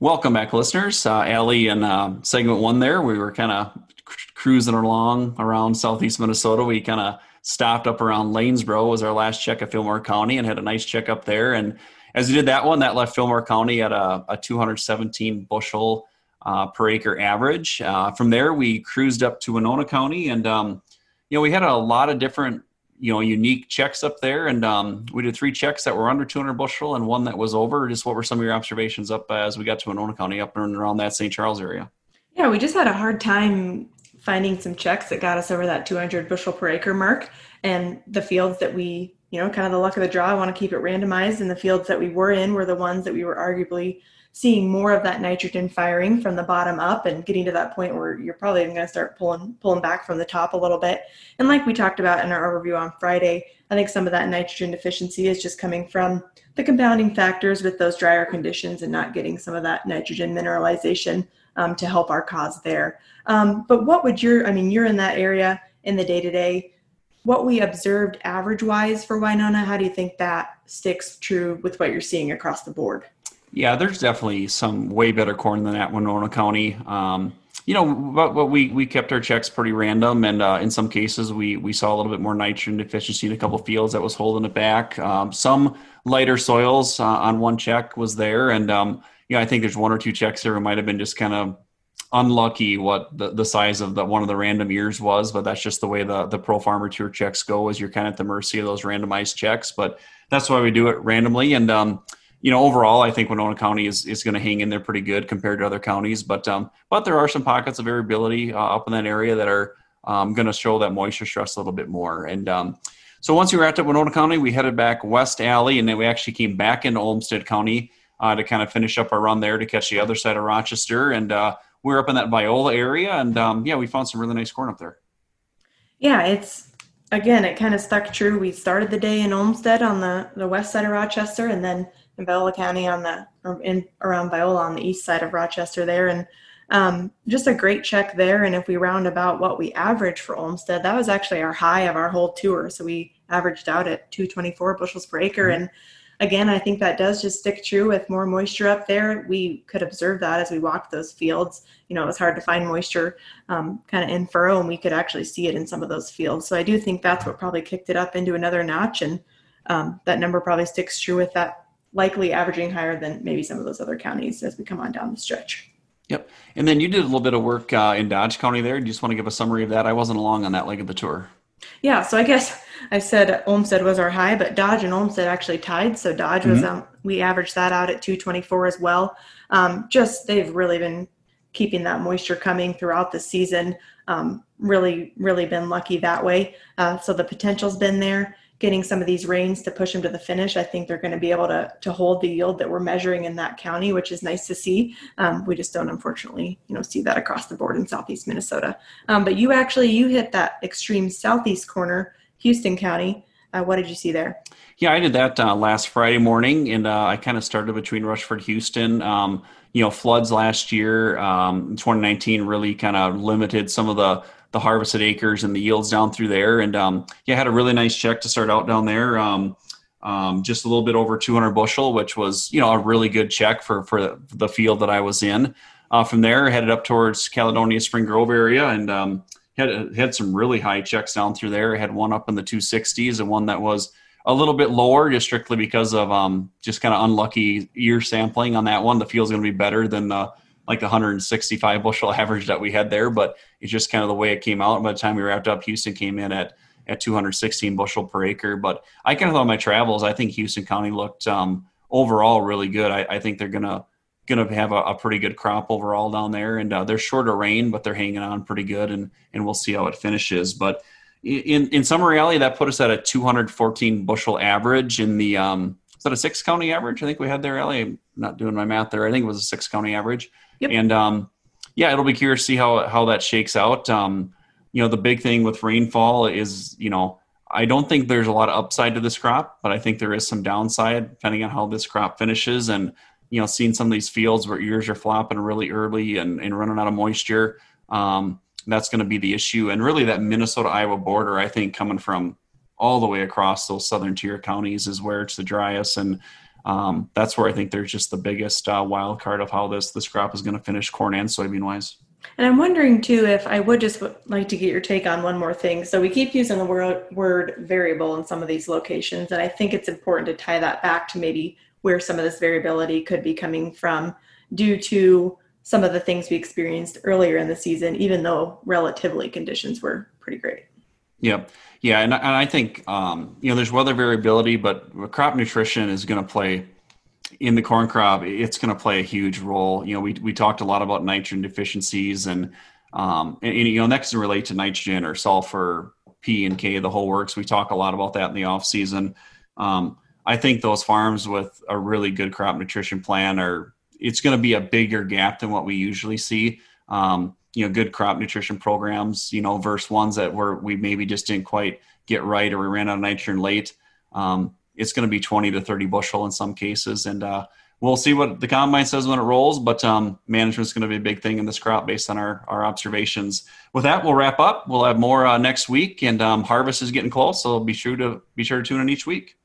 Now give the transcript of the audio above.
Welcome back, listeners. Uh, Allie in uh, segment one there, we were kind of cruising along around southeast Minnesota. We kind of stopped up around Lanesboro was our last check of Fillmore County and had a nice check up there. And as we did that one, that left Fillmore County at a, a 217 bushel uh, per acre average. Uh, from there, we cruised up to Winona County, and um, you know we had a lot of different you know unique checks up there, and um, we did three checks that were under 200 bushel and one that was over. Just what were some of your observations up as we got to Winona County, up and around that St. Charles area? Yeah, we just had a hard time finding some checks that got us over that 200 bushel per acre mark, and the fields that we you know kind of the luck of the draw. I want to keep it randomized, and the fields that we were in were the ones that we were arguably seeing more of that nitrogen firing from the bottom up and getting to that point where you're probably even going to start pulling pulling back from the top a little bit. And like we talked about in our overview on Friday, I think some of that nitrogen deficiency is just coming from the compounding factors with those drier conditions and not getting some of that nitrogen mineralization um, to help our cause there. Um, but what would your, I mean, you're in that area in the day to day. What we observed average wise for Winona, how do you think that sticks true with what you're seeing across the board? Yeah, there's definitely some way better corn than that Winona County. Um, you know, but, but, we we kept our checks pretty random, and uh, in some cases we we saw a little bit more nitrogen deficiency in a couple fields that was holding it back. Um, some lighter soils uh, on one check was there, and um, you know I think there's one or two checks there. Might have been just kind of unlucky what the, the size of the one of the random years was, but that's just the way the the pro farmer tour checks go. Is you're kind of at the mercy of those randomized checks, but that's why we do it randomly, and um, you know, overall, I think Winona County is, is going to hang in there pretty good compared to other counties. But um, but there are some pockets of variability uh, up in that area that are um, going to show that moisture stress a little bit more. And um, so once we wrapped up Winona County, we headed back West Alley, and then we actually came back into Olmsted County uh, to kind of finish up our run there to catch the other side of Rochester. And uh, we are up in that Viola area, and um, yeah, we found some really nice corn up there. Yeah, it's again, it kind of stuck true. We started the day in Olmsted on the the west side of Rochester, and then in Viola County on the or in around Viola on the east side of Rochester there, and um, just a great check there. And if we round about what we averaged for Olmsted, that was actually our high of our whole tour. So we averaged out at 224 bushels per acre. Mm-hmm. And again, I think that does just stick true with more moisture up there. We could observe that as we walked those fields. You know, it was hard to find moisture um, kind of in furrow, and we could actually see it in some of those fields. So I do think that's what probably kicked it up into another notch. And um, that number probably sticks true with that likely averaging higher than maybe some of those other counties as we come on down the stretch. Yep. And then you did a little bit of work uh, in Dodge County there. Do you just want to give a summary of that? I wasn't along on that leg of the tour. Yeah, so I guess I said Olmsted was our high, but Dodge and Olmsted actually tied. So Dodge was mm-hmm. um, we averaged that out at 224 as well. Um, just they've really been keeping that moisture coming throughout the season. Um, really, really been lucky that way. Uh, so the potential's been there getting some of these rains to push them to the finish, I think they're going to be able to to hold the yield that we're measuring in that county, which is nice to see. Um, we just don't, unfortunately, you know, see that across the board in southeast Minnesota. Um, but you actually you hit that extreme southeast corner, Houston County. Uh, what did you see there? Yeah, I did that uh, last Friday morning, and uh, I kind of started between Rushford, Houston. Um, you know, floods last year, um, 2019 really kind of limited some of the the harvested acres and the yields down through there. And um, yeah, had a really nice check to start out down there. Um, um, just a little bit over 200 bushel, which was you know a really good check for for the field that I was in. Uh, from there, headed up towards Caledonia Spring Grove area and um, had had some really high checks down through there. I had one up in the 260s and one that was a little bit lower, just strictly because of um, just kind of unlucky year sampling on that one. The field's going to be better than the like the 165 bushel average that we had there, but it's just kind of the way it came out. By the time we wrapped up, Houston came in at at 216 bushel per acre. But I kind of thought my travels, I think Houston County looked um, overall really good. I, I, think they're gonna gonna have a, a, pretty good crop overall down there, and uh, they're short of rain, but they're hanging on pretty good, and and we'll see how it finishes. But in in some reality, that put us at a 214 bushel average in the um, is that a six county average? I think we had there, Ellie. I'm not doing my math there. I think it was a six county average. Yep. And um, yeah, it'll be curious to see how how that shakes out. Um, you know, the big thing with rainfall is, you know, I don't think there's a lot of upside to this crop, but I think there is some downside depending on how this crop finishes. And you know, seeing some of these fields where ears are flopping really early and, and running out of moisture, um, that's going to be the issue. And really, that Minnesota Iowa border, I think, coming from all the way across those southern tier counties is where it's the driest. And um, that's where I think there's just the biggest uh, wild card of how this this crop is going to finish corn and soybean wise. And I'm wondering too if I would just like to get your take on one more thing. So we keep using the word, word variable in some of these locations, and I think it's important to tie that back to maybe where some of this variability could be coming from due to some of the things we experienced earlier in the season, even though relatively conditions were pretty great. Yeah, yeah, and, and I think um, you know there's weather variability, but crop nutrition is going to play in the corn crop. It's going to play a huge role. You know, we we talked a lot about nitrogen deficiencies, and um, and, and you know that can relate to nitrogen or sulfur, P and K, the whole works. We talk a lot about that in the off season. Um, I think those farms with a really good crop nutrition plan are it's going to be a bigger gap than what we usually see. Um, you know good crop nutrition programs you know versus ones that were we maybe just didn't quite get right or we ran out of nitrogen late. Um, it's going to be 20 to 30 bushel in some cases and uh, we'll see what the combine says when it rolls but um, management's going to be a big thing in this crop based on our, our observations. With that we'll wrap up. We'll have more uh, next week and um, harvest is getting close so be sure to be sure to tune in each week